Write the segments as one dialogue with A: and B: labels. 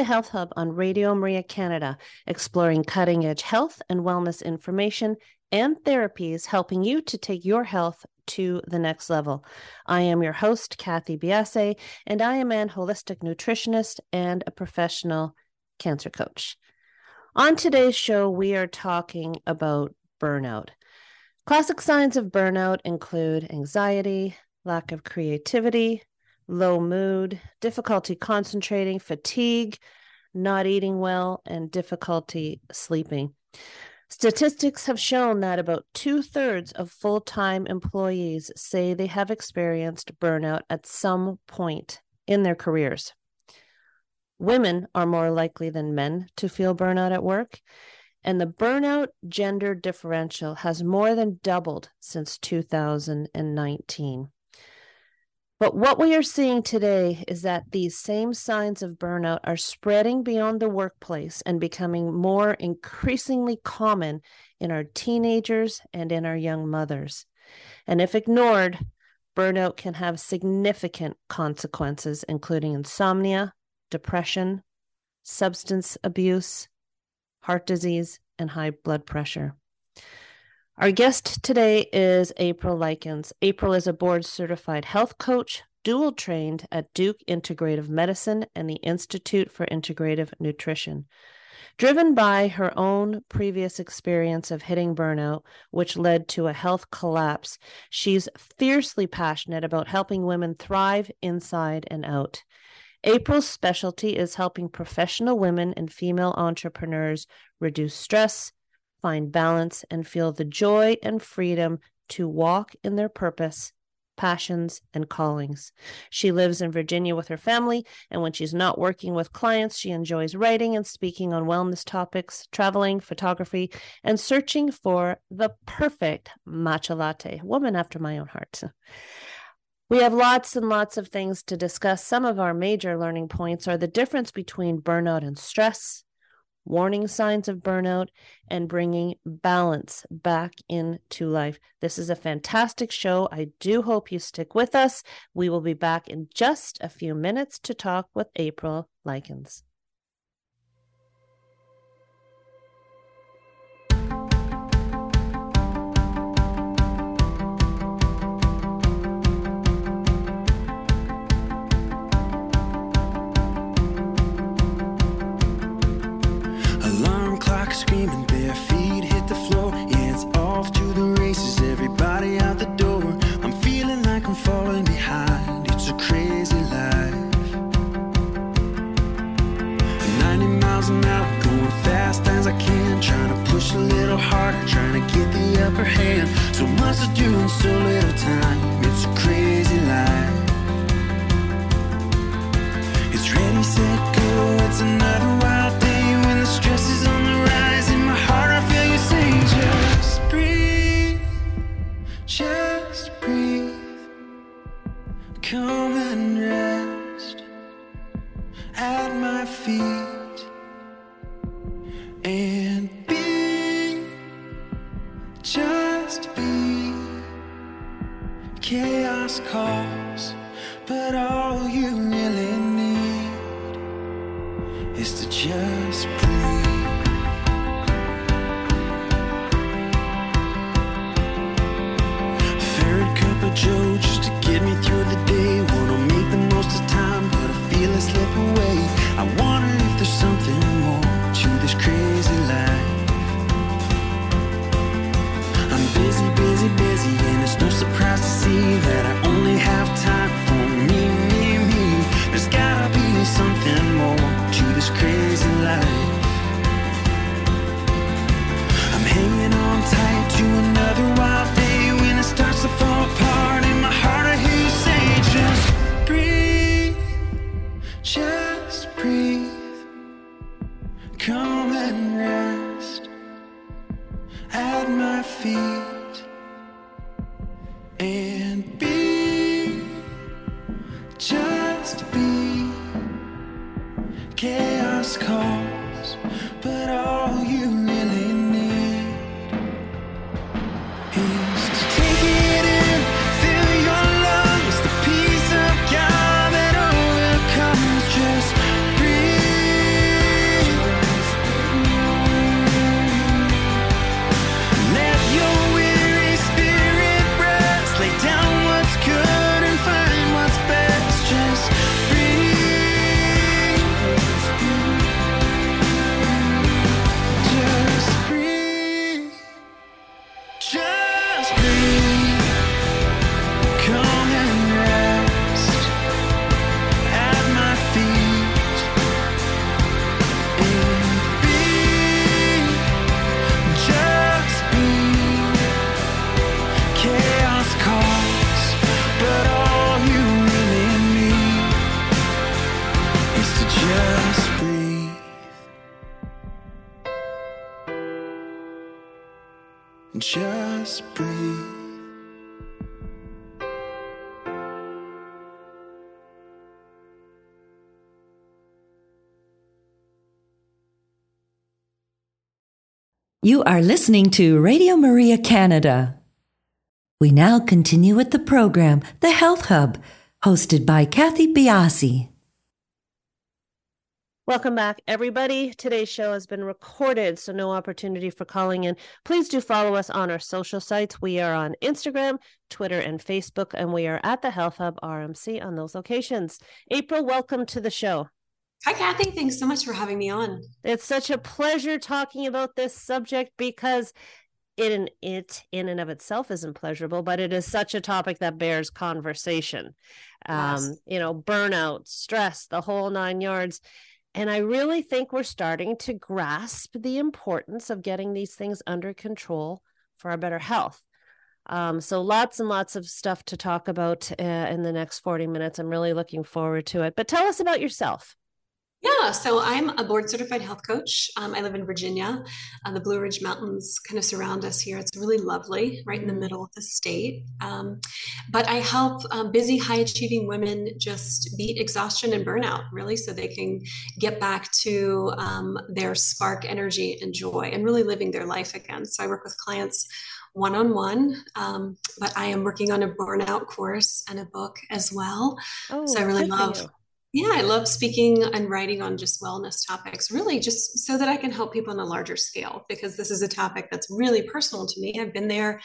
A: The Health Hub on Radio Maria Canada, exploring cutting edge health and wellness information and therapies helping you to take your health to the next level. I am your host, Kathy Biase, and I am an holistic nutritionist and a professional cancer coach. On today's show, we are talking about burnout. Classic signs of burnout include anxiety, lack of creativity, low mood, difficulty concentrating, fatigue, not eating well, and difficulty sleeping. Statistics have shown that about two thirds of full time employees say they have experienced burnout at some point in their careers. Women are more likely than men to feel burnout at work, and the burnout gender differential has more than doubled since 2019. But what we are seeing today is that these same signs of burnout are spreading beyond the workplace and becoming more increasingly common in our teenagers and in our young mothers. And if ignored, burnout can have significant consequences, including insomnia, depression, substance abuse, heart disease, and high blood pressure. Our guest today is April Likens. April is a board certified health coach, dual trained at Duke Integrative Medicine and the Institute for Integrative Nutrition. Driven by her own previous experience of hitting burnout, which led to a health collapse, she's fiercely passionate about helping women thrive inside and out. April's specialty is helping professional women and female entrepreneurs reduce stress, find balance, and feel the joy and freedom to walk in their purpose, passions, and callings. She lives in Virginia with her family, and when she's not working with clients, she enjoys writing and speaking on wellness topics, traveling, photography, and searching for the perfect matcha latte. Woman after my own heart. We have lots and lots of things to discuss. Some of our major learning points are the difference between burnout and stress, warning signs of burnout, and bringing balance back into life. This is a fantastic show. I do hope you stick with us. We will be back in just a few minutes to talk with April Likens.
B: Trying to push a little harder, trying to get the upper hand. So much to do in so little time. It's a crazy life. It's ready, set, go. It's another wild day when the stress is on the rise. In my heart, I feel you say, just breathe, just breathe. Come You
C: are listening to Radio Maria Canada. We now continue with the program, The Health Hub, hosted by Kathy Biasi.
A: Welcome back, everybody. Today's show has been recorded, so no opportunity for calling in. Please do follow us on our social sites. We are on Instagram, Twitter, and Facebook, and we are at the Health Hub RMC on those locations. April, welcome to the show.
D: Hi, Kathy. Thanks so much for having me on.
A: It's such a pleasure talking about this subject because it in it in and of itself isn't pleasurable, but it is such a topic that bears conversation.
D: Yes.
A: Um, you know, burnout, stress, the whole nine yards. And I really think we're starting to grasp the importance of getting these things under control for our better health. Um, so lots and lots of stuff to talk about uh, in the next 40 minutes. I'm really looking forward to it. But tell us about yourself.
D: Yeah, so I'm a board certified health coach. Um, I live in Virginia. Uh, the Blue Ridge Mountains kind of surround us here. It's really lovely, right in the middle of the state. Um, but I help um, busy, high achieving women just beat exhaustion and burnout, really, so they can get back to um, their spark, energy, and joy and really living their life again. So I work with clients one on one, but I am working on a burnout course and a book as well.
A: Oh,
D: so I really love
A: you.
D: Yeah, I love speaking and writing on just wellness topics, really just so that I can help people on a larger scale because this is a topic that's really personal to me. I've been there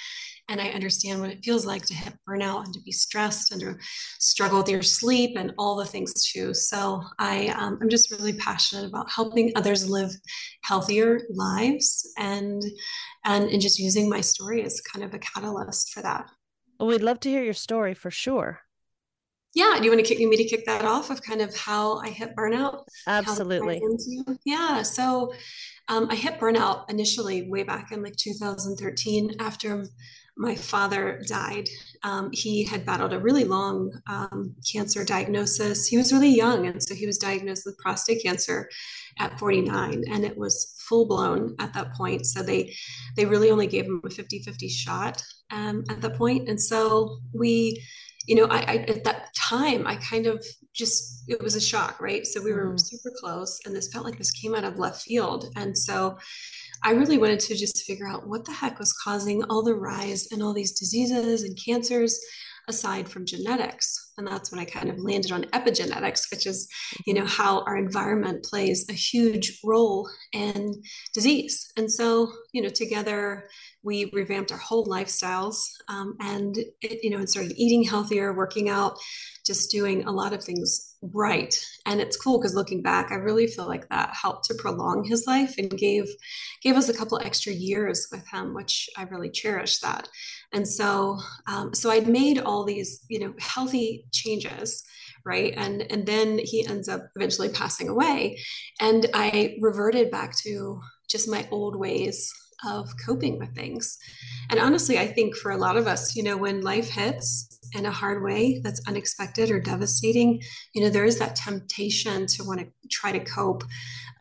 D: and I understand what it feels like to hit burnout and to be stressed and to struggle with your sleep and all the things too. So I, um, I'm just really passionate about helping others live healthier lives and, and, and just using my story as kind of a catalyst for that.
A: Well, we'd love to hear your story for sure.
D: Yeah, do you want to kick me to kick that off of kind of how I hit burnout?
A: Absolutely.
D: Yeah, so um, I hit burnout initially way back in like 2013 after my father died. Um, he had battled a really long um, cancer diagnosis. He was really young, and so he was diagnosed with prostate cancer at 49, and it was full blown at that point. So they they really only gave him a 50-50 shot um, at that point, and so we you know, I, I at that time I kind of just it was a shock, right? So we were
A: Mhm.
D: super close, and this felt like this came out of left field, and so I really wanted to just figure out what the heck was causing all the rise and all these diseases and cancers aside from genetics and that's when i kind of landed on epigenetics which is you know how our environment plays a huge role in disease and so you know together we revamped our whole lifestyles um, and it, you know and started eating healthier working out just doing a lot of things right. And it's cool because looking back i really feel like that helped to prolong his life and gave gave us a couple extra years with him which i really cherish that. And so um, so i'd made all these you know healthy changes right? And and then he ends up eventually passing away. And i reverted back to just my old ways of coping with things. And honestly i think for a lot of us you know when life hits in a hard way that's unexpected or devastating you know there is that temptation to want to try to cope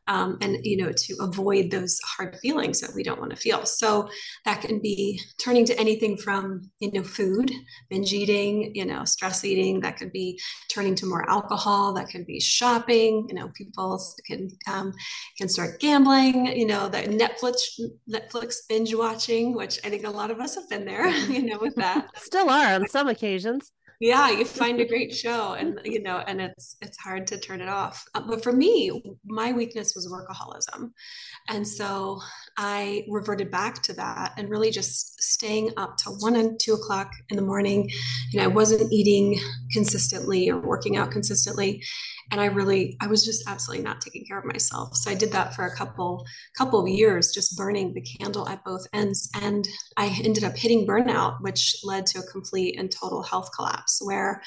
D: um, and you know to avoid those hard feelings that we don't want to feel. So that can be turning to anything from you know food binge eating you know stress eating that could be turning to more alcohol that could be shopping you know people can um, can start gambling you know the netflix netflix binge watching which i think a lot of us have been there you know with that.
A: Still are on some occasions
D: yeah you find a great show and you know and it's it's hard to turn it off. Uh, but for me my weakness was workaholism. And so i reverted back to that and really just staying up till one and two o'clock in the morning. You know i wasn't eating consistently or working out consistently. And i really i was just absolutely not taking care of myself. So i did that for a couple couple of years just burning the candle at both ends. And i ended up hitting burnout which led to a complete and total health collapse where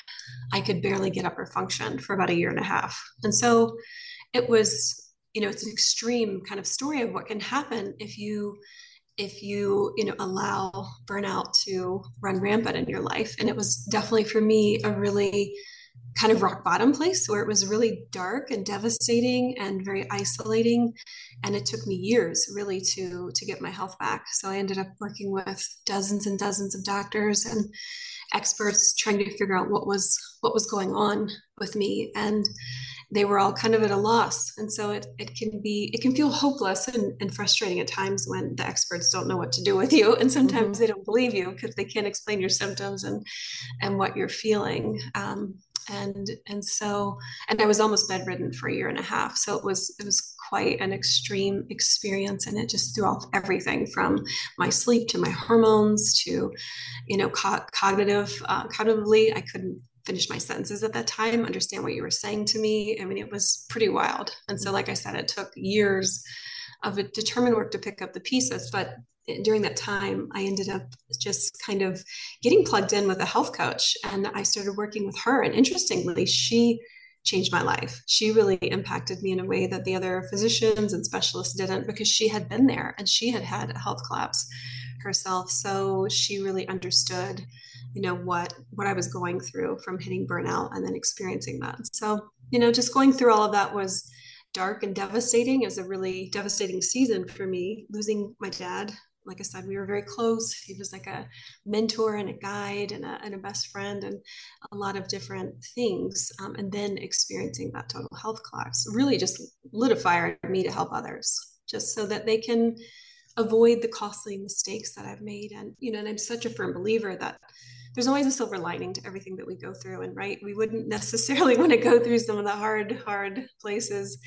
D: i could barely get up or function for about a year and a half. And so it was you know it's an extreme kind of story of what can happen if you if you you know allow burnout to run rampant in your life. And it was definitely for me a really kind of rock bottom place where it was really dark and devastating and very isolating. And it took me years really to to get my health back. So i ended up working with dozens and dozens of doctors and experts trying to figure out what was what was going on with me. And they were all kind of at a loss. And so it, it can be it can feel hopeless and, and frustrating at times when the experts don't know what to do with you. And sometimes mm-hmm. they don't believe you because they can't explain your symptoms and and what you're feeling. Um, and and so and i was almost bedridden for a year and a half. So it was it was quite an extreme experience and it just threw off everything from my sleep to my hormones to you know co- cognitive uh, cognitively i couldn't finish my sentences at that time understand what you were saying to me i mean it was pretty wild and so like i said it took years of determined work to pick up the pieces but during that time, I ended up just kind of getting plugged in with a health coach and I started working with her. And interestingly, she changed my life. She really impacted me in a way that the other physicians and specialists didn't because she had been there and she had had a health collapse herself. So she really understood, you know, what what I was going through from hitting burnout and then experiencing that. So, you know, just going through all of that was dark and devastating. It was a really devastating season for me, losing my dad like I said, we were very close. He was like a mentor and a guide and a, and a best friend and a lot of different things. Um, and then experiencing that total health collapse really just lit a fire in me to help others, just so that they can avoid the costly mistakes that I've made. And, you know, and I'm such a firm believer that there's always a silver lining to everything that we go through. And right, we wouldn't necessarily want to go through some of the hard, hard places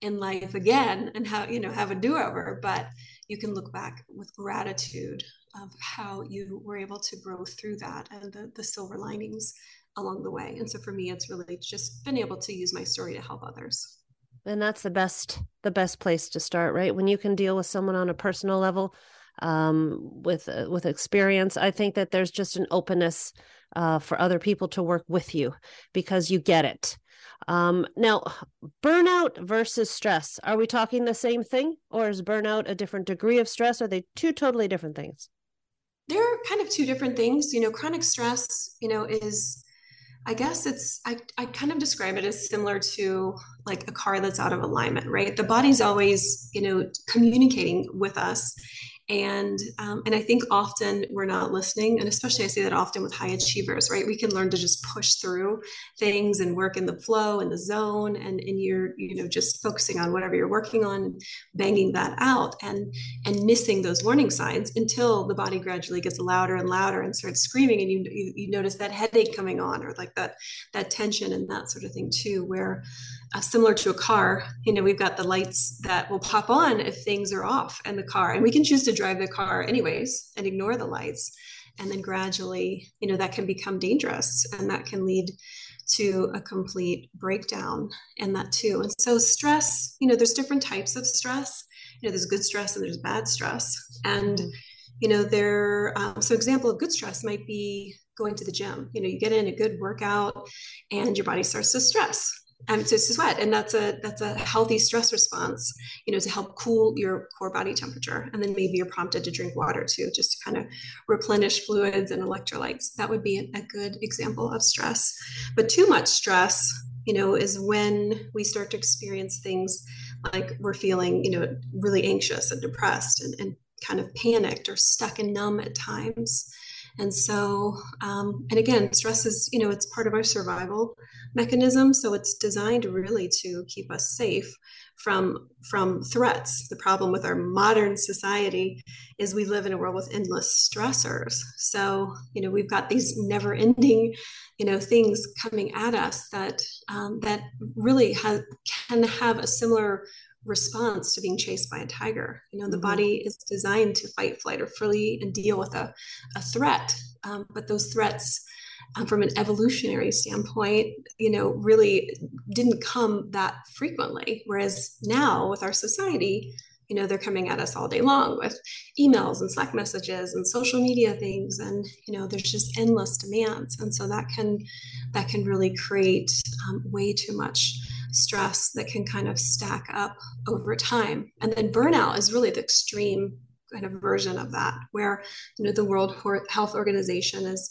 D: in life again and how, you know, have a do-over. But you can look back with gratitude of how you were able to grow through that and the, the silver linings along the way. And so for me, it's really just been able to use my story to help others.
A: And that's the best, the best place to start, right? When you can deal with someone on a personal level, um, with uh, with experience, I think that there's just an openness uh, for other people to work with you because you get it. Um, now, burnout versus stress, are we talking the same thing or is burnout a different degree of stress? Are they two totally different things?
D: They're kind of two different things. You know, chronic stress, you know, is, I guess it's, I, I kind of describe it as similar to like a car that's out of alignment, right? The body's always, you know, communicating with us and um, and i think often we're not listening and especially i say that often with high achievers right? We can learn to just push through things and work in the flow and the zone and and you're you know just focusing on whatever you're working on and banging that out and and missing those warning signs until the body gradually gets louder and louder and starts screaming and you you, you notice that headache coming on or like that that tension and that sort of thing too where uh, similar to a car, you know, we've got the lights that will pop on if things are off in the car, and we can choose to drive the car anyways and ignore the lights. And then gradually, you know, that can become dangerous and that can lead to a complete breakdown and that too. And so, stress, you know, there's different types of stress. You know, there's good stress and there's bad stress. And, you know, there, um, so example of good stress might be going to the gym. You know, you get in a good workout and your body starts to stress um, to sweat. And that's a that's a healthy stress response you know to help cool your core body temperature. And then maybe you're prompted to drink water too just to kind of replenish fluids and electrolytes. That would be a good example of stress. But too much stress you know is when we start to experience things like we're feeling you know really anxious and depressed and, and kind of panicked or stuck and numb at times and so, um, and again, stress is, you know, it's part of our survival mechanism. So it's designed really to keep us safe from from threats. The problem with our modern society is we live in a world with endless stressors. So, you know, we've got these never-ending, you know, things coming at us that um, that really can have a similar response to being chased by a tiger. You know, the mm-hmm. body is designed to fight, flight, or flee and deal with a, a threat. Um, but those threats, um, from an evolutionary standpoint, you know, really didn't come that frequently. Whereas now, with our society, you know, they're coming at us all day long with emails and Slack messages and social media things, and you know, there's just endless demands, and so that can that can really create um, way too much stress that can kind of stack up over time. And then burnout is really the extreme kind of version of that, where you know the World Health Organization has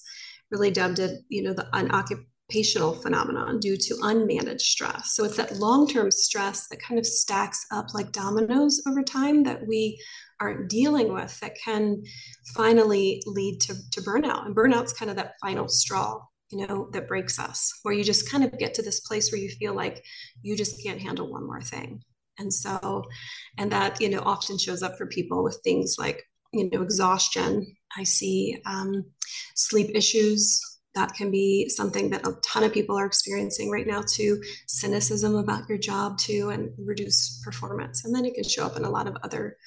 D: really dubbed it, you know, the unoccupational phenomenon due to unmanaged stress. So it's that long-term stress that kind of stacks up like dominoes over time that we aren't dealing with that can finally lead to, to burnout. And burnout's kind of that final straw you know, that breaks us, where you just kind of get to this place where you feel like you just can't handle one more thing. And so, and that, you know, often shows up for people with things like, you know, exhaustion. I see um, sleep issues. That can be something that a ton of people are experiencing right now, too. Cynicism about your job, too, and reduce performance. And then it can show up in a lot of other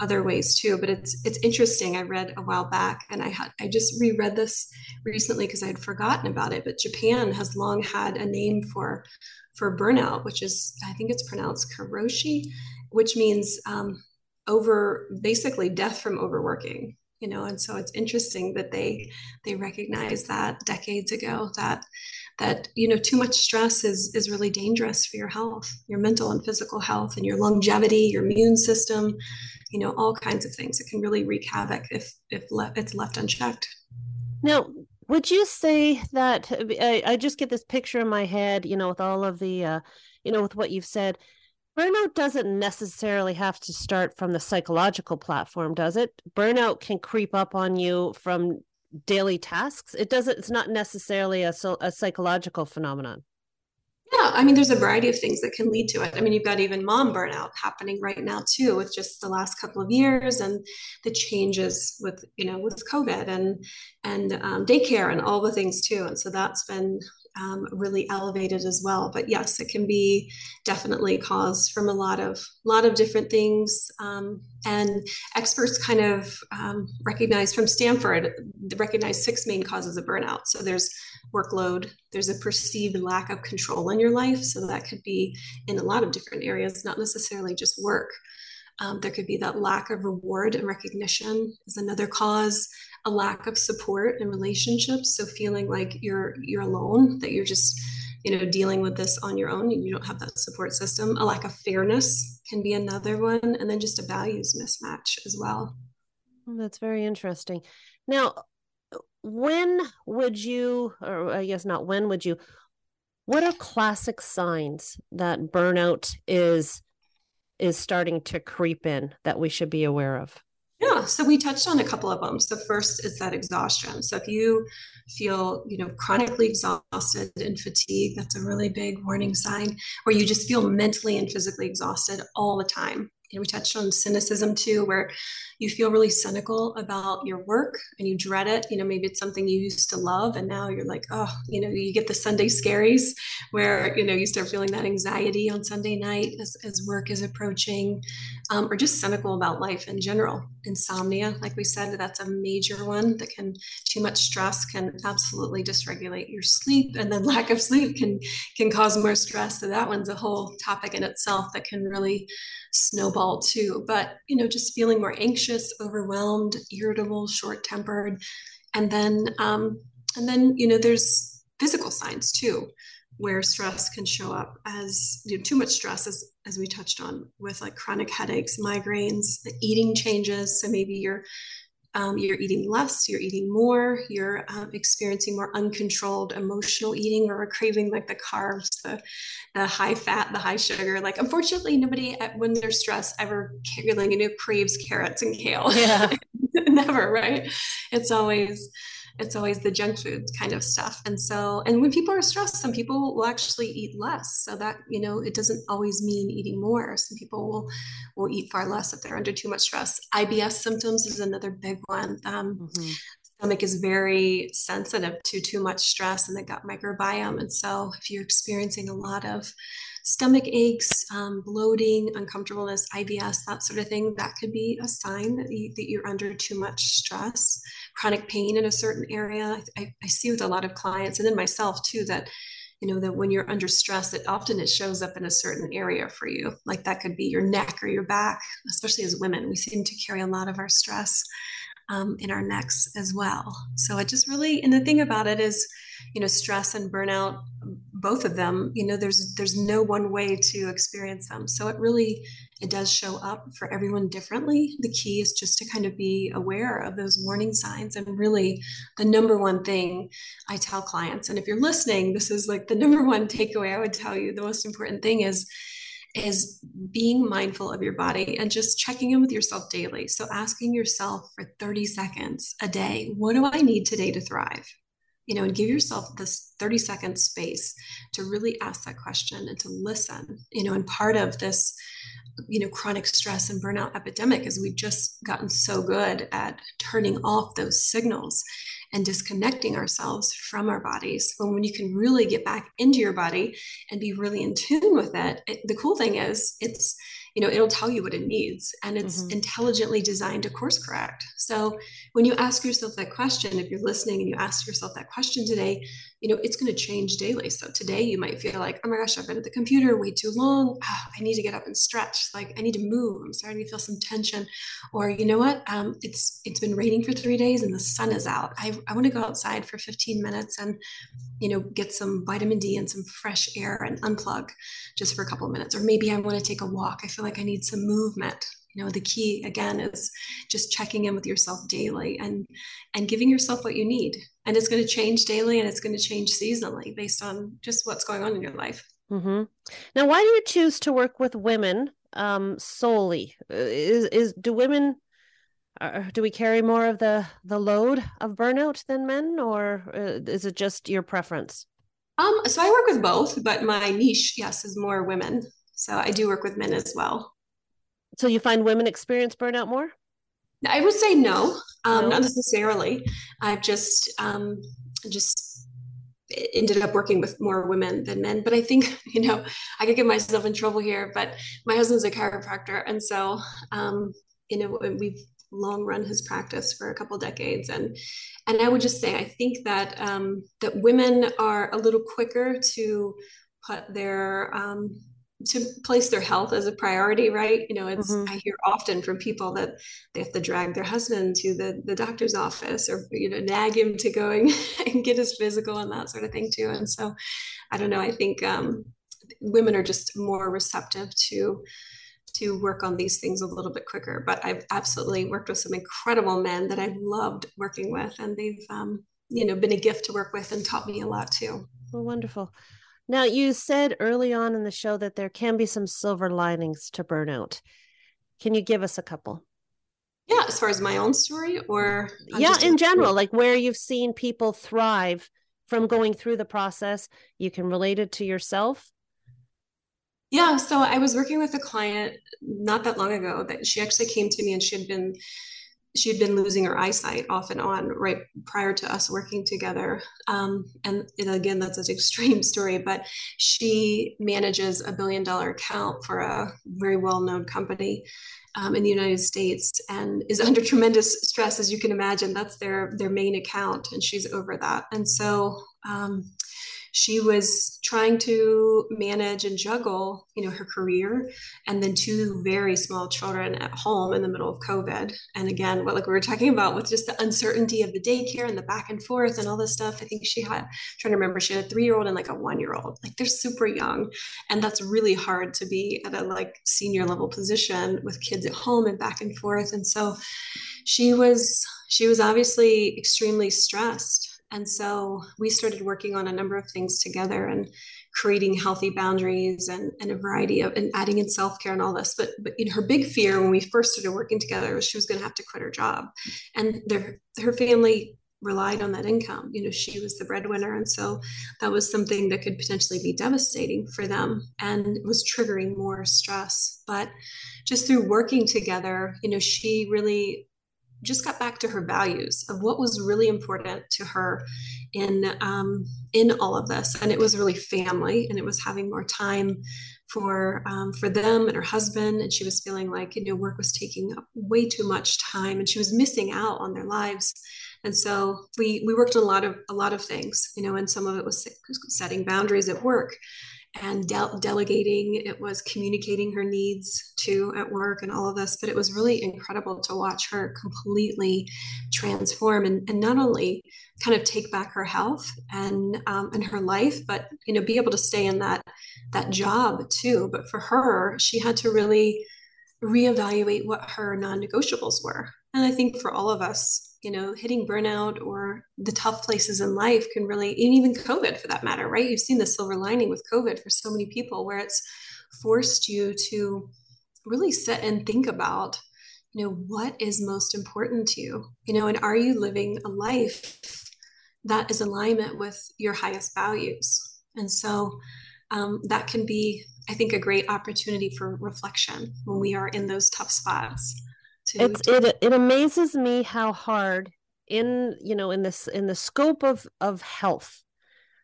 D: other ways too but it's it's interesting. I read a while back and i had i just reread this recently because i had forgotten about it but japan has long had a name for for burnout which is i think it's pronounced karoshi which means um, over basically death from overworking you know and so it's interesting that they they recognize that decades ago that that you know too much stress is is really dangerous for your health your mental and physical health and your longevity your immune system you know all kinds of things. It can really wreak havoc if if le- it's left unchecked.
A: Now would you say that I, I, just get this picture in my head you know with all of the uh, you know with what you've said. Burnout doesn't necessarily have to start from the psychological platform does it? Burnout can creep up on you from daily tasks it doesn't it's not necessarily a, a psychological phenomenon
D: yeah, I mean, there's a variety of things that can lead to it. I mean, you've got even mom burnout happening right now too, with just the last couple of years and the changes with you know with COVID and and um, daycare and all the things too. And so that's been um, really elevated as well. But yes, it can be definitely caused from a lot of lot of different things. Um, and experts kind of um, recognize from Stanford recognize six main causes of burnout. So there's workload, there's a perceived lack of control in your life. So that could be in a lot of different areas, not necessarily just work. Um, there could be that lack of reward and recognition is another cause a lack of support in relationships. So feeling like you're you're alone that you're just you know dealing with this on your own and you don't have that support system. A lack of fairness can be another one. And then just a values mismatch as well.
A: That's very interesting. Now when would you or i guess not when would you what are classic signs that burnout is is starting to creep in that we should be aware of
D: yeah, so we touched on a couple of them. So first is that exhaustion. So if you feel, you know, chronically exhausted and fatigued, that's a really big warning sign. Or you just feel mentally and physically exhausted all the time you know, we touched on cynicism too, where you feel really cynical about your work and you dread it. You know, maybe it's something you used to love and now you're like, oh, you know, you get the Sunday scaries where, you know, you start feeling that anxiety on Sunday night as, as work is approaching, um, or just cynical about life in general. Insomnia, like we said, that's a major one that can, too much stress can absolutely dysregulate your sleep. And then lack of sleep can, can cause more stress. So that one's a whole topic in itself that can really snowball too. But, you know, just feeling more anxious, overwhelmed, irritable, short tempered. And then, um, and then you know there's physical signs too where stress can show up as you know, too much stress as as we touched on with like chronic headaches migraines eating changes so maybe you're um, you're eating less, you're eating more, you're um, experiencing more uncontrolled emotional eating or craving like the carbs, the, the high fat, the high sugar. Like, unfortunately, nobody when they're stressed ever like, you know, craves carrots and kale.
A: Yeah.
D: Never, right? It's always it's always the junk food kind of stuff. And so and when people are stressed some people will actually eat less. So that you know it doesn't always mean eating more. Some people will will eat far less if they're under too much stress. Ibs symptoms is another big one. Um, mm-hmm. stomach is very sensitive to too much stress in the gut microbiome. And so if you're experiencing a lot of stomach aches, um, bloating, uncomfortableness, IBS, that sort of thing, that could be a sign that, you, that you're under too much stress. Chronic pain in a certain area. I, I see with a lot of clients and then myself too that you know that when you're under stress it often it shows up in a certain area for you like that could be your neck or your back especially as women we seem to carry a lot of our stress um, in our necks as well so it just really and the thing about it is you know stress and burnout both of them you know there's there's no one way to experience them. So it really it does show up for everyone differently. The key is just to kind of be aware of those warning signs and really the number one thing i tell clients and if you're listening this is like the number one takeaway i would tell you. The most important thing is is being mindful of your body and just checking in with yourself daily. So asking yourself for 30 seconds a day what do i need today to thrive you know, and give yourself this 30 second space to really ask that question and to listen, you know, and part of this, you know, chronic stress and burnout epidemic is we've just gotten so good at turning off those signals and disconnecting ourselves from our bodies. But when you can really get back into your body and be really in tune with it, it the cool thing is it's, you know it'll tell you what it needs and it's mm-hmm. intelligently designed to course correct. So when you ask yourself that question if you're listening and you ask yourself that question today you know it's going to change daily. So today you might feel like oh my gosh i've been at the computer way too long. Oh, i need to get up and stretch. Like i need to move. I'm starting to feel some tension. Or you know what? Um, it's it's been raining for three days and the sun is out. I, I want to go outside for 15 minutes and you know get some vitamin d and some fresh air and unplug just for a couple of minutes. Or maybe i want to take a walk. I feel like i need some movement. You know the key again is just checking in with yourself daily and and giving yourself what you need. And it's going to change daily and it's going to change seasonally based on just what's going on in your life.
A: Mm-hmm. now why do you choose to work with women um, solely? Uh, is is do women uh, do we carry more of the the load of burnout than men or uh, is it just your preference?
D: Um so i work with both but my niche yes is more women so i do work with men as well.
A: So you find women experience burnout more?
D: I would say no, um, no. not necessarily. I've just um just ended up working with more women than men but i think you know i could get myself in trouble here but my husband's a chiropractor and so um you know we've long run his practice for a couple decades and and i would just say i think that um, that women are a little quicker to put their um, to place their health as a priority right you know it's mm-hmm. i hear often from people that they have to drag their husband to the the doctor's office or you know nag him to going and get his physical and that sort of thing too and so i don't know i think um, women are just more receptive to to work on these things a little bit quicker. But I've absolutely worked with some incredible men that I've loved working with, and they've um, you know been a gift to work with and taught me a lot too.
A: Well, wonderful. Now you said early on in the show that there can be some silver linings to burnout. Can you give us a couple?
D: Yeah, as far as my own story, or
A: yeah, in general, like where you've seen people thrive from going through the process. You can relate it to yourself
D: yeah, so I was working with a client not that long ago that she actually came to me and she had been she had been losing her eyesight off and on right prior to us working together. Um, and, and, again, that's an extreme story, but she manages a billion dollar account for a very well known company um, in the United States and is under tremendous stress, as you can imagine. That's their their main account, and she's over that. And so um, she was trying to manage and juggle, you know, her career and then two very small children at home in the middle of COVID. And again, what like we were talking about with just the uncertainty of the daycare and the back and forth and all this stuff. I think she had I'm trying to remember she had a three year old and like a one year old. Like they're super young, and that's really hard to be at a like senior level position with kids at home and back and forth. And so she was she was obviously extremely stressed and so we started working on a number of things together and creating healthy boundaries and, and a variety of and adding in self-care and all this. But but in her big fear when we first started working together was she was going to have to quit her job. And their her family relied on that income. You know, she was the breadwinner. And so that was something that could potentially be devastating for them and was triggering more stress. But just through working together, you know, she really just got back to her values of what was really important to her in um, in all of this, and it was really family, and it was having more time for um, for them and her husband, and she was feeling like you know work was taking up way too much time, and she was missing out on their lives. And so we we worked on a lot of a lot of things, you know, and some of it was setting boundaries at work and de- delegating it was communicating her needs to at work and all of this but it was really incredible to watch her completely transform and, and not only kind of take back her health and um, and her life but you know be able to stay in that that job too. But for her she had to really reevaluate what her non-negotiables were. And i think for all of us you know, hitting burnout or the tough places in life can really, and even COVID for that matter, right? You've seen the silver lining with COVID for so many people where it's forced you to really sit and think about, you know, what is most important to you, you know, and are you living a life that is alignment with your highest values? And so um, that can be, I think, a great opportunity for reflection when we are in those tough spots
A: to it's it it amazes me how hard in you know in this in the scope of of health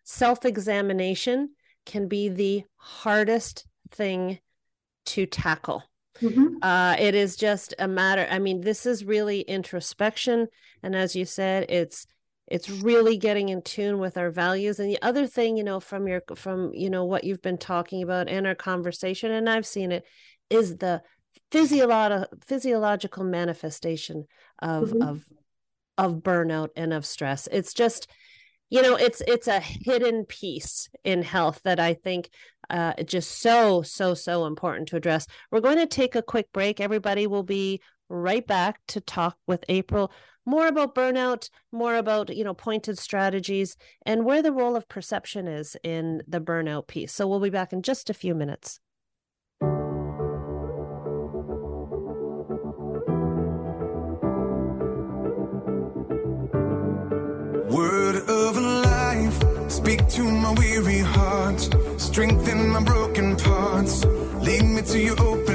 A: self-examination can be the hardest thing to tackle mm-hmm. uh, it is just a matter i mean this is really introspection and as you said it's it's really getting in tune with our values and the other thing you know from your from you know what you've been talking about in our conversation and i've seen it is the physiological physiological manifestation of mm-hmm. of of burnout and of stress. It's just you know it's it's a hidden piece in health that i think uh just so so so important to address. We're going to take a quick break. Everybody will be right back to talk with april more about burnout more about you know pointed strategies and where the role of perception is in the burnout piece. So we'll be back in just a few minutes
E: speak to my weary heart, strengthen my broken parts, lead me to your open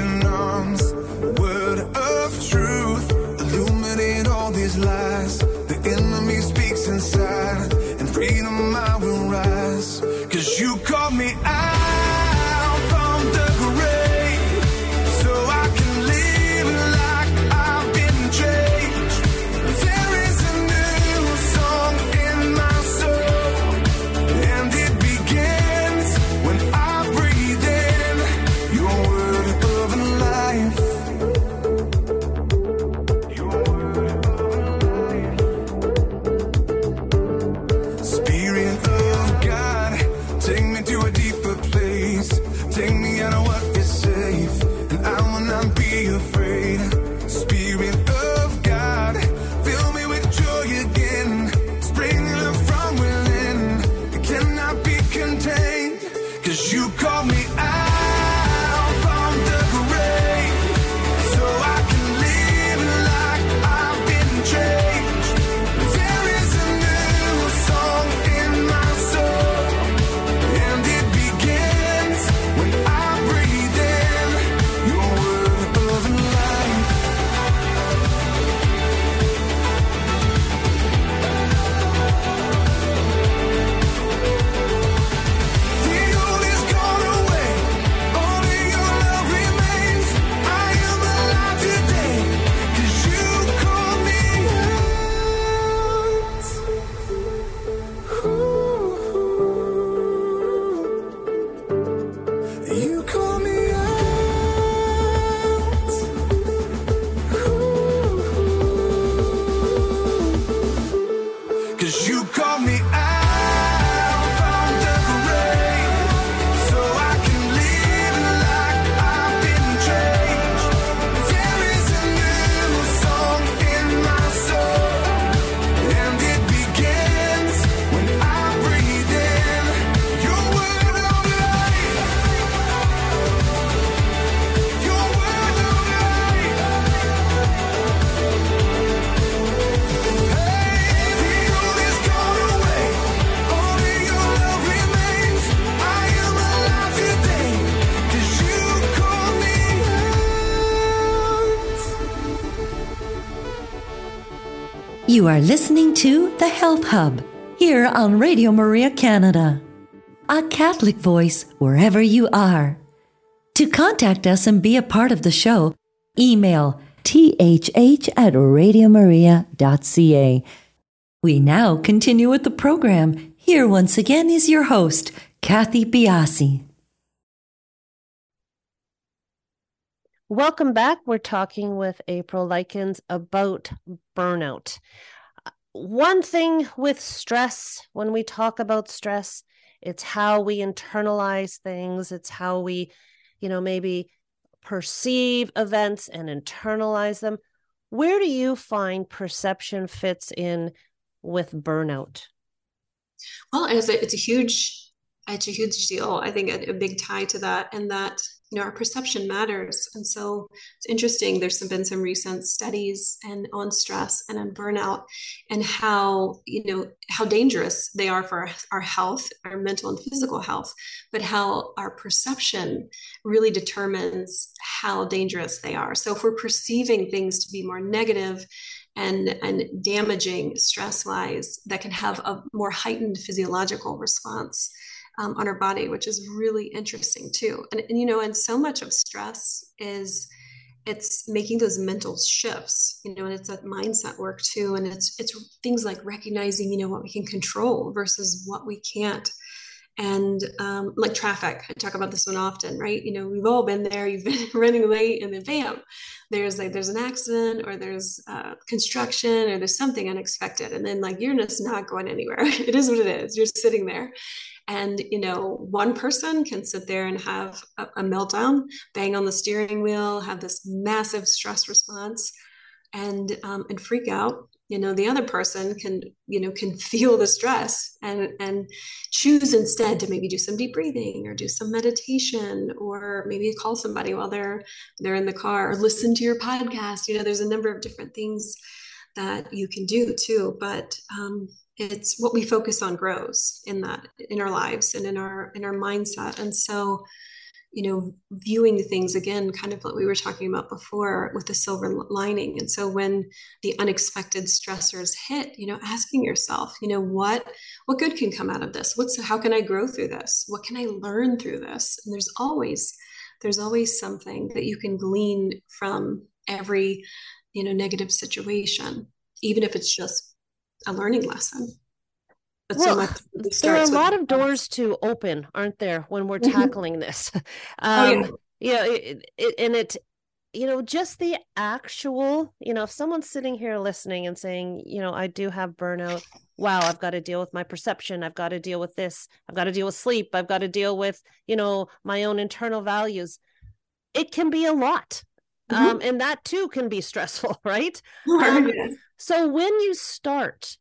E: You
C: are listening to The Health Hub here on Radio Maria Canada, a Catholic voice wherever you are. To contact us and be a part of the show, email thh at radiomaria.ca. We now continue with the program. Here once again is your host, Kathy Biasi.
A: Welcome back. We're talking with April Likens about burnout. One thing with stress, when we talk about stress, it's how we internalize things, it's how we, you know, maybe perceive events and internalize them. Where do you find perception fits in with burnout?
D: Well, it's a, it's a huge it's a huge deal. I think a, a, big tie to that, and that you know our perception matters. And so it's interesting. There's some, been some recent studies and on stress and on burnout, and how you know how dangerous they are for our, our health, our mental and physical health, but how our perception really determines how dangerous they are. So if we're perceiving things to be more negative and and damaging stress wise that can have a more heightened physiological response um, on our body, which is really interesting too. And, and, you know, and so much of stress is it's making those mental shifts, you know, and it's that mindset work too. And it's it's things like recognizing, you know, what we can control versus what we can't. And um, like traffic, I talk about this one often, right? You know, we've all been there. You've been running late, and then bam, there's like there's an accident, or there's uh, construction, or there's something unexpected, and then like you're just not going anywhere. it is what it is. You're sitting there, and, you know, one person can sit there and have a, a meltdown, bang on the steering wheel, have this massive stress response and, um, and freak out you know the other person can you know can feel the stress and and choose instead to maybe do some deep breathing or do some meditation or maybe call somebody while they're they're in the car or listen to your podcast. You know there's a number of different things that you can do too but um, it's what we focus on grows in that in our lives and in our in our mindset. And so you know viewing things again kind of what we were talking about before with the silver lining. And so when the unexpected stressors hit you know asking yourself you know what what good can come out of this? What's how can i grow through this? What can i learn through this? And there's always there's always something that you can glean from every you know negative situation even if it's just a learning lesson.
A: But well, so there are a lot of doors to open, aren't there, when we're mm-hmm. tackling this? Um, oh, yeah. Um, it, it, and it, you know, just the actual, you know, if someone's sitting here listening and saying, you know, I do have burnout. Wow, I've got to deal with my perception. I've got to deal with this. I've got to deal with sleep. I've got to deal with, you know, my own internal values. It can be a lot. Mm-hmm. Um, and that too can be stressful, right? Um, so when you start,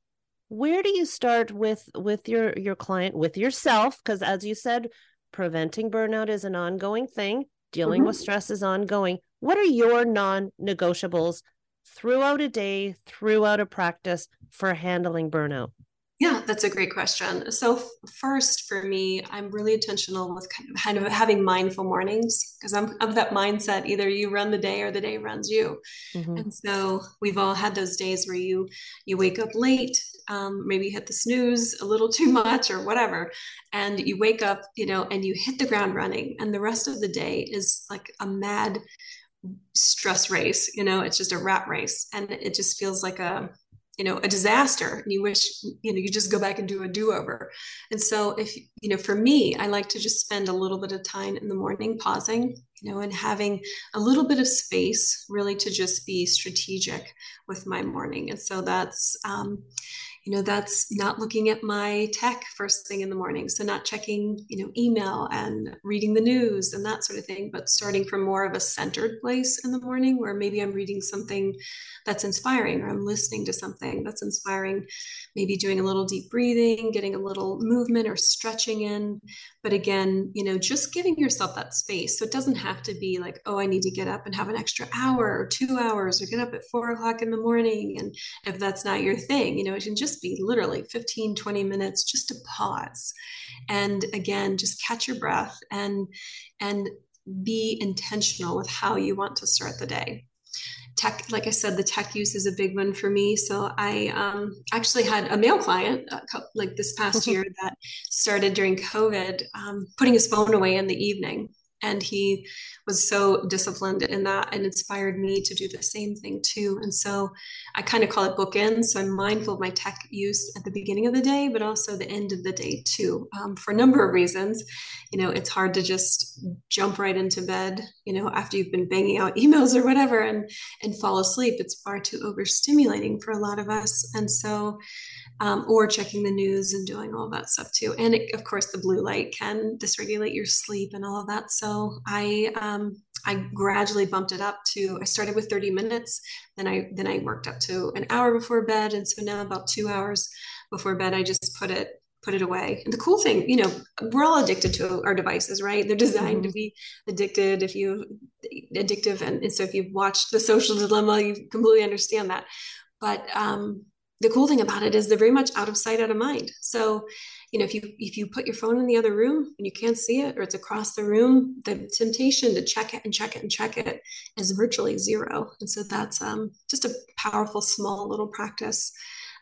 A: where do you start with with your your client, with yourself? Because as you said, preventing burnout is an ongoing thing. Dealing mm-hmm. with stress is ongoing. What are your non-negotiables throughout a day, throughout a practice for handling burnout?
D: Yeah, that's a great question. So, first for me, I'm really intentional with kind of, kind of having mindful mornings because I'm of that mindset either you run the day or the day runs you. Mm-hmm. And so, we've all had those days where you you wake up late, um, maybe hit the snooze a little too much or whatever, and you wake up, you know, and you hit the ground running, and the rest of the day is like a mad stress race. You know, it's just a rat race, and it just feels like a you know a disaster. And you wish you know you just go back and do a do-over. And so if you know for me i like to just spend a little bit of time in the morning pausing you know and having a little bit of space really to just be strategic with my morning. And so that's um, you know that's not looking at my tech first thing in the morning. So not checking you know email and reading the news and that sort of thing but starting from more of a centered place in the morning where maybe i'm reading something that's inspiring or i'm listening to something that's inspiring. Maybe doing a little deep breathing getting a little movement or stretching in. But again you know just giving yourself that space. So it doesn't have to be like oh i need to get up and have an extra hour or two hours or get up at four o'clock in the morning and if that's not your thing you know it can just just be literally 15, 20 minutes just to pause. And again, just catch your breath and and be intentional with how you want to start the day. tech like i said the tech use is a big one for me so i um, actually had a male client uh, like this past year that started during covid um, putting his phone away in the evening and he was so disciplined in that and inspired me to do the same thing too. And so i kind of call it bookends. So i'm mindful of my tech use at the beginning of the day but also the end of the day too um, for a number of reasons. You know it's hard to just jump right into bed you know after you've been banging out emails or whatever and and fall asleep. It's far too overstimulating for a lot of us. And so um, or checking the news and doing all that stuff too. And it, of course, the blue light can dysregulate your sleep and all of that. So I um, I gradually bumped it up to. I started with 30 minutes, then I then I worked up to an hour before bed, and so now about two hours before bed, I just put it put it away. And the cool thing, you know, we're all addicted to our devices, right? They're designed mm-hmm. to be addicted. If you addictive, and, and so if you've watched The Social Dilemma, you completely understand that. But um, the cool thing about it is they're very much out of sight out of mind so you know if you if you put your phone in the other room and you can't see it or it's across the room the temptation to check it and check it and check it is virtually zero. And so that's um, just a powerful small little practice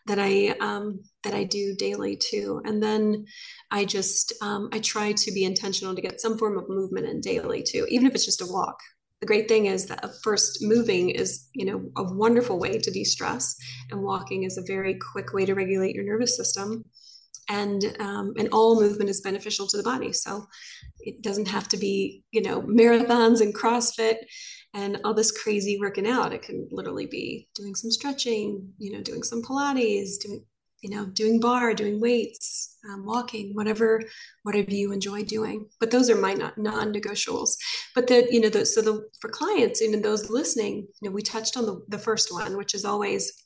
D: that i um, that i do daily too. And then i just um, i try to be intentional to get some form of movement in daily too even if it's just a walk. The great thing is that first moving is you know a wonderful way to de-stress and walking is a very quick way to regulate your nervous system and um, and all movement is beneficial to the body. So it doesn't have to be you know marathons and crossfit and all this crazy working out. It can literally be doing some stretching you know doing some pilates doing you know doing barre doing weights um, walking whatever whatever you enjoy doing. But those are my non-negotiables. But the you know the, so the for clients and those listening you know we touched on the, the first one which is always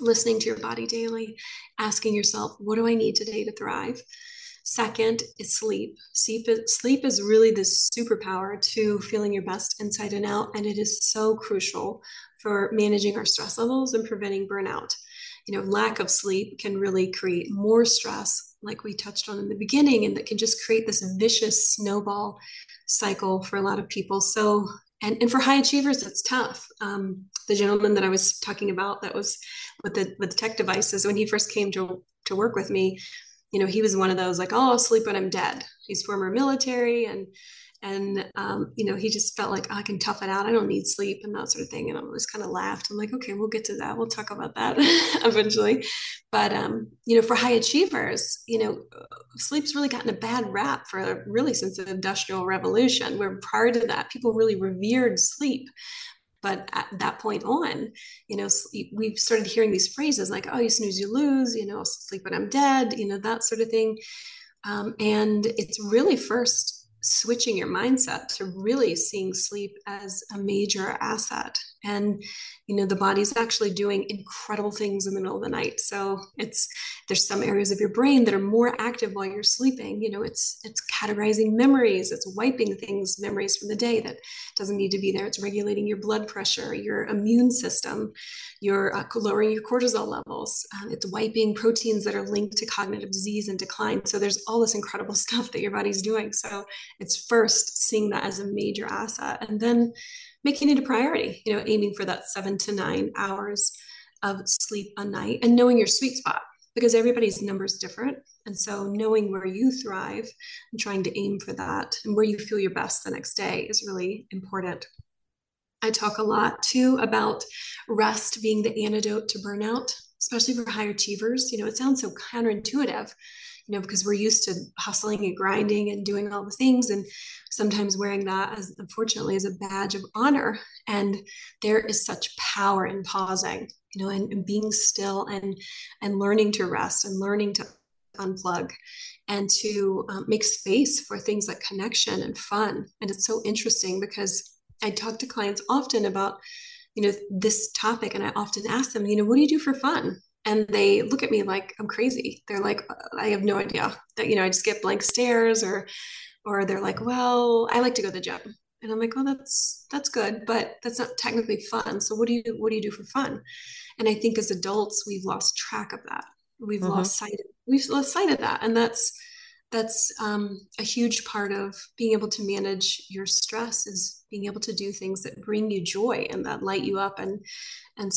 D: listening to your body daily asking yourself what do i need today to thrive? Second is sleep. Sleep is, sleep is really the superpower to feeling your best inside and out and it is so crucial for managing our stress levels and preventing burnout. You know lack of sleep can really create more stress like we touched on in the beginning and that can just create this vicious snowball cycle for a lot of people. So and, and for high achievers it's tough. Um, the gentleman that i was talking about that was with the with the tech devices when he first came to to work with me you know he was one of those like oh i'll sleep when i'm dead. He's former military and and um, you know he just felt like oh, i can tough it out. I don't need sleep and that sort of thing. And i was kind of laughed. I'm like okay we'll get to that. We'll talk about that eventually. But um, you know for high achievers you know sleep's really gotten a bad rap for really since the industrial revolution where prior to that people really revered sleep. But at that point on you know we've started hearing these phrases like oh you snooze you lose. You know sleep when i'm dead you know that sort of thing. Um, and it's really first switching your mindset to really seeing sleep as a major asset and you know the body's actually doing incredible things in the middle of the night. So it's there's some areas of your brain that are more active while you're sleeping. You know it's it's categorizing memories it's wiping things memories from the day that doesn't need to be there. It's regulating your blood pressure your immune system you're uh, lowering your cortisol levels. Um, it's wiping proteins that are linked to cognitive disease and decline. So there's all this incredible stuff that your body's doing. So it's first seeing that as a major asset. And then making it a priority, you know, aiming for that seven to nine hours of sleep a night and knowing your sweet spot because everybody's numbers different. And so knowing where you thrive and trying to aim for that and where you feel your best the next day is really important. I talk a lot too about rest being the antidote to burnout, especially for high achievers. You know, it sounds so counterintuitive, you know, because we're used to hustling and grinding and doing all the things and sometimes wearing that as unfortunately as a badge of honor. And there is such power in pausing, you know, and, and being still and and learning to rest and learning to unplug and to um, make space for things like connection and fun. And it's so interesting because I talk to clients often about, you know, this topic, and I often ask them, you know, what do you do for fun? And they look at me like I'm crazy. They're like, I have no idea that, you know, I just get blank stares or, or they're like, well, I like to go to the gym. And I'm like, oh, that's, that's good, but that's not technically fun. So what do you, what do you do for fun? And I think as adults, we've lost track of that. We've mm-hmm. lost sight, of, we've lost sight of that. And that's, that's um, a huge part of being able to manage your stress is being able to do things that bring you joy and that light you up and and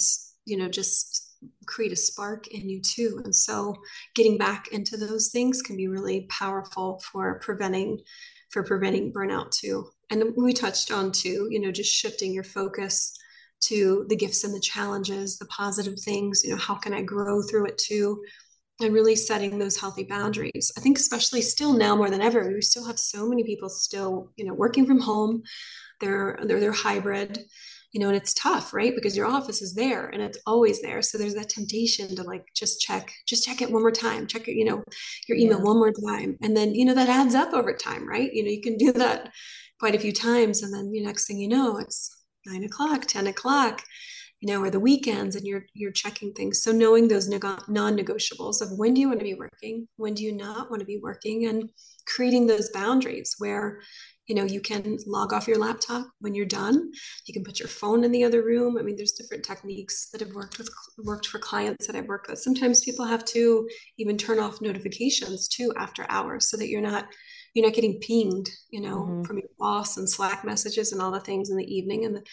D: you know just create a spark in you too and so getting back into those things can be really powerful for preventing for preventing burnout too and we touched on too you know just shifting your focus to the gifts and the challenges the positive things you know how can i grow through it too and really setting those healthy boundaries. I think especially still now more than ever, we still have so many people still, you know, working from home. They're they're they're hybrid, you know, and it's tough, right? Because your office is there and it's always there. So there's that temptation to like just check, just check it one more time, check it, you know, your email yeah. one more time. And then, you know, that adds up over time, right? You know, you can do that quite a few times. And then the next thing you know, it's nine o'clock, 10 o'clock you know, or the weekends and you're you're checking things. So knowing those non-negotiables of when do you want to be working, when do you not want to be working, and creating those boundaries where you know you can log off your laptop when you're done you can put your phone in the other room i mean there's different techniques that have worked with worked for clients that i've worked with sometimes people have to even turn off notifications too after hours so that you're not you're not getting pinged you know mm-hmm. from your boss and slack messages and all the things in the evening and the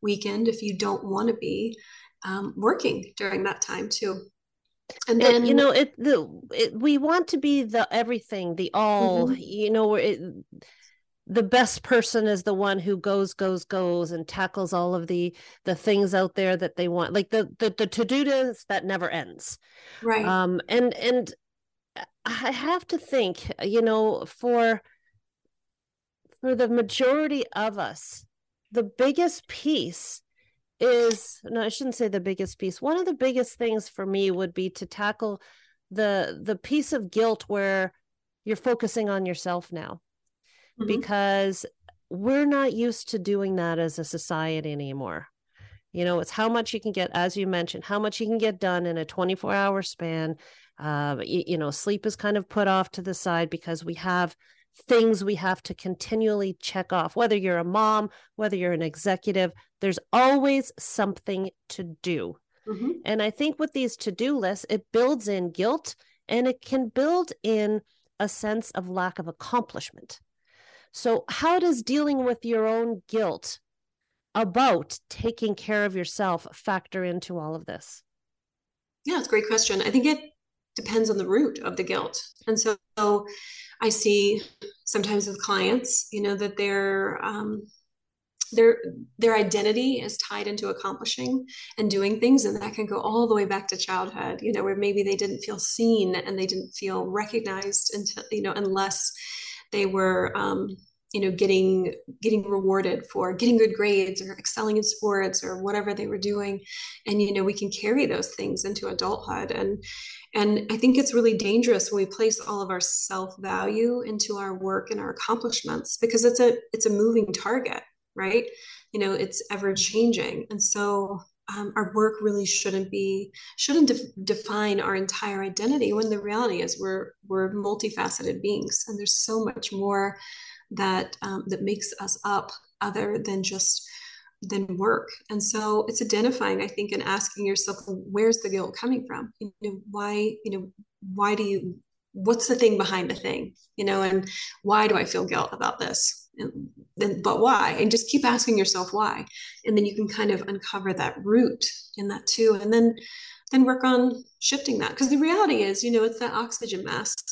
D: weekend if you don't want to be um, working during that time too
A: and then you know it the it, we want to be the everything the all mm-hmm. you know it, the best person is the one who goes goes goes and tackles all of the the things out there that they want like the the, the to-do list that never ends.
D: Right.
A: Um and and i have to think you know for for the majority of us the biggest piece is no i shouldn't say the biggest piece. One of the biggest things for me would be to tackle the the piece of guilt where you're focusing on yourself now mm-hmm. because we're not used to doing that as a society anymore you know it's how much you can get as you mentioned how much you can get done in a 24 hour span uh, you, you know sleep is kind of put off to the side because we have things we have to continually check off. Whether you're a mom, whether you're an executive, there's always something to do. Mm-hmm. And I think with these to do lists, it builds in guilt and it can build in a sense of lack of accomplishment. So, how does dealing with your own guilt about taking care of yourself factor into all of this?
D: Yeah, it's a great question. I think it depends on the root of the guilt. And so, I see sometimes with clients, you know, that their um, their their identity is tied into accomplishing and doing things, and that can go all the way back to childhood. You know, where maybe they didn't feel seen and they didn't feel recognized until you know, unless they were um, you know getting getting rewarded for getting good grades or excelling in sports or whatever they were doing. And you know we can carry those things into adulthood. And and i think it's really dangerous when we place all of our self-value into our work and our accomplishments because it's a it's a moving target right? You know it's ever changing. And so um, our work really shouldn't be shouldn't def- define our entire identity when the reality is we're we're multifaceted beings. And there's so much more that um, that makes us up other than just than work. And so it's identifying i think and asking yourself where's the guilt coming from? You know why you know why do you what's the thing behind the thing? You know and why do i feel guilt about this and then but why? And just keep asking yourself why. And then you can kind of uncover that root in that too. And then then work on shifting that. Because the reality is you know it's that oxygen mask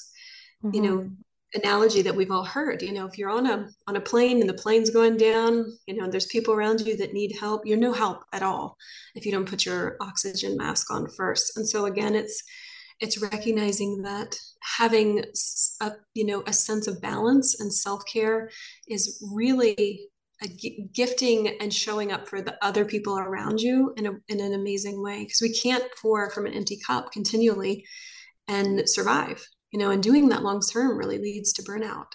D: mm-hmm. you know analogy that we've all heard. You know if you're on a on a plane and the plane's going down you know there's people around you that need help you're no help at all if you don't put your oxygen mask on first. And so again it's it's recognizing that having a you know a sense of balance and self-care is really a g- gifting and showing up for the other people around you in, a, in an amazing way because we can't pour from an empty cup continually and survive you know and doing that long term really leads to burnout.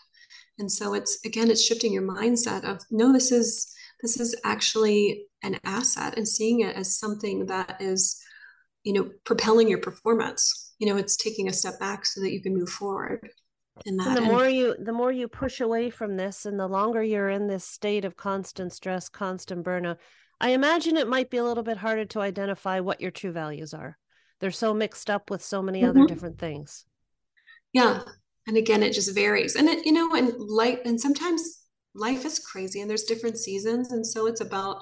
D: And so it's again it's shifting your mindset of no this is this is actually an asset and seeing it as something that is you know propelling your performance you know it's taking a step back so that you can move forward
A: in that and the more you the more you push away from this and the longer you're in this state of constant stress constant burnout i imagine it might be a little bit harder to identify what your true values are. They're so mixed up with so many mm-hmm. other different things.
D: Yeah. And again it just varies. And it you know and life and sometimes life is crazy and there's different seasons. And so it's about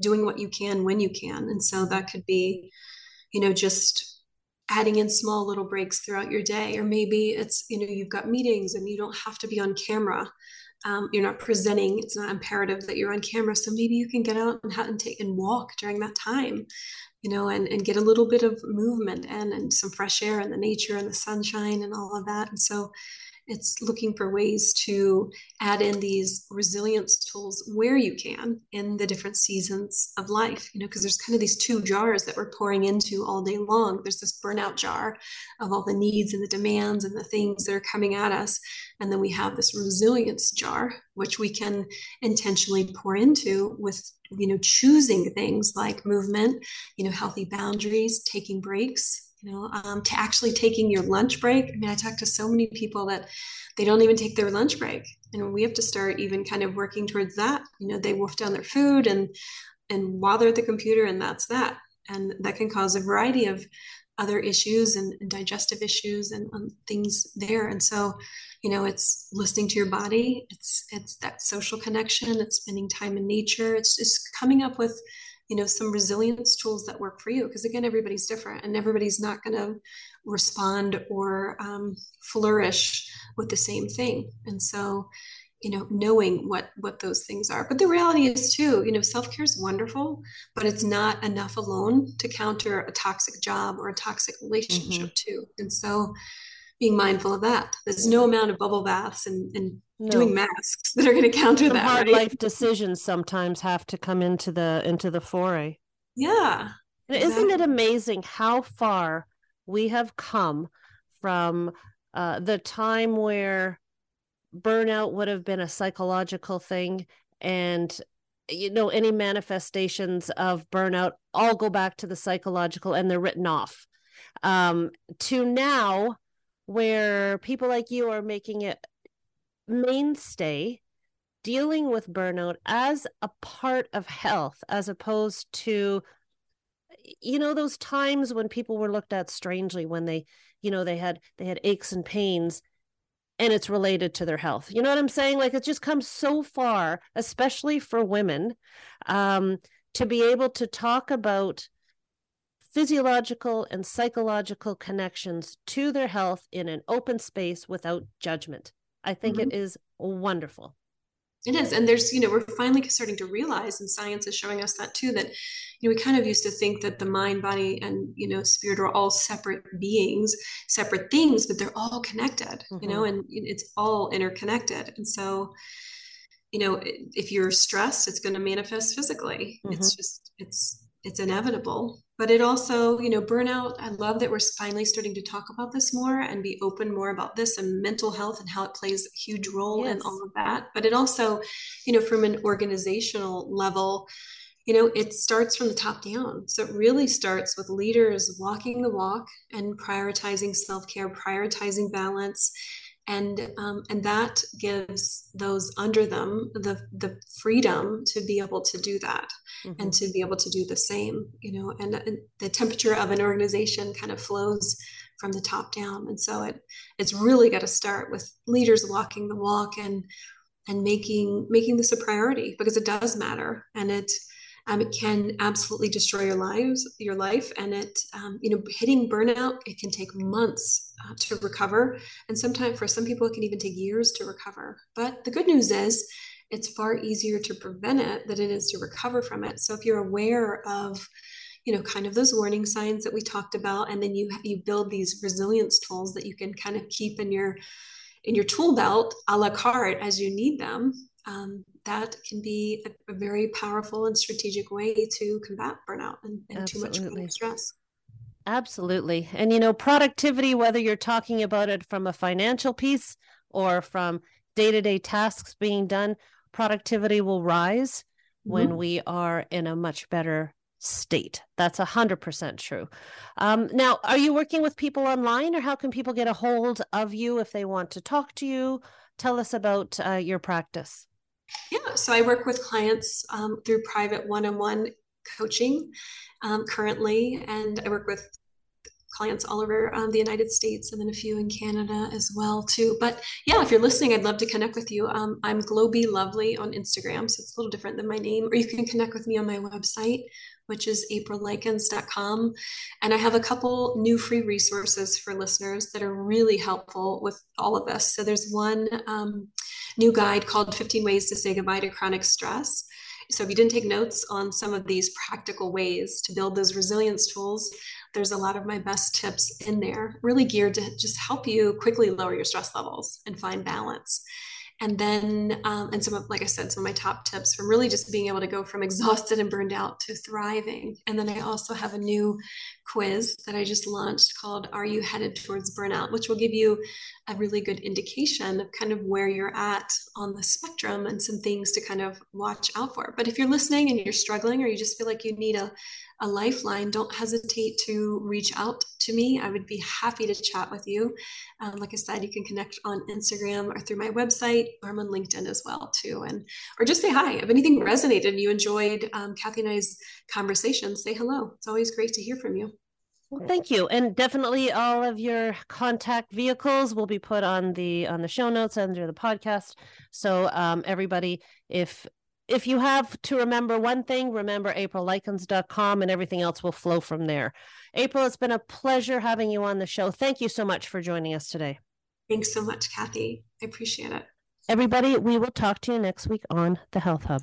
D: doing what you can when you can. And so that could be you know just adding in small little breaks throughout your day or maybe it's you know you've got meetings and you don't have to be on camera. Um, you're not presenting it's not imperative that you're on camera so maybe you can get out and, and take and walk during that time you know and, and get a little bit of movement and and some fresh air and the nature and the sunshine and all of that and so it's looking for ways to add in these resilience tools where you can in the different seasons of life you know because there's kind of these two jars that we're pouring into all day long. There's this burnout jar of all the needs and the demands and the things that are coming at us and then we have this resilience jar which we can intentionally pour into with you know choosing things like movement you know healthy boundaries taking breaks you know, um, to actually taking your lunch break. I mean, I talk to so many people that they don't even take their lunch break, and we have to start even kind of working towards that. You know, they wolf down their food and and while they're at the computer, and that's that, and that can cause a variety of other issues and, and digestive issues and um, things there. And so, you know, it's listening to your body. It's it's that social connection. It's spending time in nature. It's just coming up with you know some resilience tools that work for you because again everybody's different and everybody's not going to respond or um, flourish with the same thing. And so you know knowing what what those things are. But the reality is too you know self-care is wonderful but it's not enough alone to counter a toxic job or a toxic relationship mm-hmm. too. And so being mindful of that there's no amount of bubble baths and, and no. doing masks that are going to counter Some that.
A: Hard right? life decisions sometimes have to come into the into the foray.
D: Yeah.
A: Exactly. Isn't it amazing how far we have come from uh, the time where burnout would have been a psychological thing and you know any manifestations of burnout all go back to the psychological and they're written off um, to now where people like you are making it mainstay dealing with burnout as a part of health as opposed to you know those times when people were looked at strangely when they you know they had they had aches and pains and it's related to their health. You know what i'm saying? Like it just comes so far especially for women um to be able to talk about physiological and psychological connections to their health in an open space without judgment I think mm-hmm. it is wonderful.
D: It is. And there's, you know, we're finally starting to realize, and science is showing us that too, that, you know, we kind of used to think that the mind, body, and, you know, spirit are all separate beings, separate things, but they're all connected, mm-hmm. you know, mm-hmm. and it's all interconnected. And so, you know, if you're stressed, it's going to manifest physically. Mm-hmm. It's just, it's, it's inevitable. But it also you know burnout i love that we're finally starting to talk about this more and be open more about this and mental health and how it plays a huge role yes. in all of that. But it also you know from an organizational level you know it starts from the top down. So it really starts with leaders walking the walk and prioritizing self-care prioritizing balance and um, and that gives those under them the the freedom to be able to do that mm-hmm. and to be able to do the same you know and, and, the temperature of an organization kind of flows from the top down and so it it's really got to start with leaders walking the walk and and making making this a priority because it does matter and it um, it can absolutely destroy your lives, your life, and it, um, you know, hitting burnout. It can take months uh, to recover, and sometimes for some people, it can even take years to recover. But the good news is, it's far easier to prevent it than it is to recover from it. So if you're aware of you know kind of those warning signs that we talked about and then you you build these resilience tools that you can kind of keep in your in your tool belt a la carte as you need them um, that can be a, a, very powerful and strategic way to combat burnout and, and too much stress.
A: Absolutely. And, you know, productivity, whether you're talking about it from a financial piece or from day to day tasks being done, productivity will rise mm-hmm. when we are in a much better state. That's 100% true. Um, now, are you working with people online or how can people get a hold of you if they want to talk to you? Tell us about uh, your practice.
D: Yeah, so I work with clients um, through private one on one coaching um, currently, and I work with clients all over um, the United States and then a few in Canada as well too. But yeah, if you're listening, I'd love to connect with you. Um, I'm Globy Lovely on Instagram, so it's a little different than my name. Or you can connect with me on my website, which is aprillikens.com. And I have a couple new free resources for listeners that are really helpful with all of this. So there's one um, new guide called 15 Ways to Say Goodbye to Chronic Stress. So if you didn't take notes on some of these practical ways to build those resilience tools, there's a lot of my best tips in there, really geared to just help you quickly lower your stress levels and find balance and then um, and some of like i said some of my top tips from really just being able to go from exhausted and burned out to thriving and then i also have a new quiz that i just launched called are you headed towards burnout which will give you a really good indication of kind of where you're at on the spectrum and some things to kind of watch out for but if you're listening and you're struggling or you just feel like you need a a lifeline, don't hesitate to reach out to me. I would be happy to chat with you. Um, like I said, you can connect on Instagram or through my website. Or I'm on LinkedIn as well too, and or just say hi. If anything resonated and you enjoyed um, Kathy and I's conversation, say hello. It's always great to hear from you.
A: Well, thank you, and definitely all of your contact vehicles will be put on the on the show notes under the podcast. So um, everybody, if if you have to remember one thing, remember aprillikens.com and everything else will flow from there. April, it's been a pleasure having you on the show. Thank you so much for joining us today.
D: Thanks so much, Kathy. I appreciate it.
A: Everybody, we will talk to you next week on the Health Hub.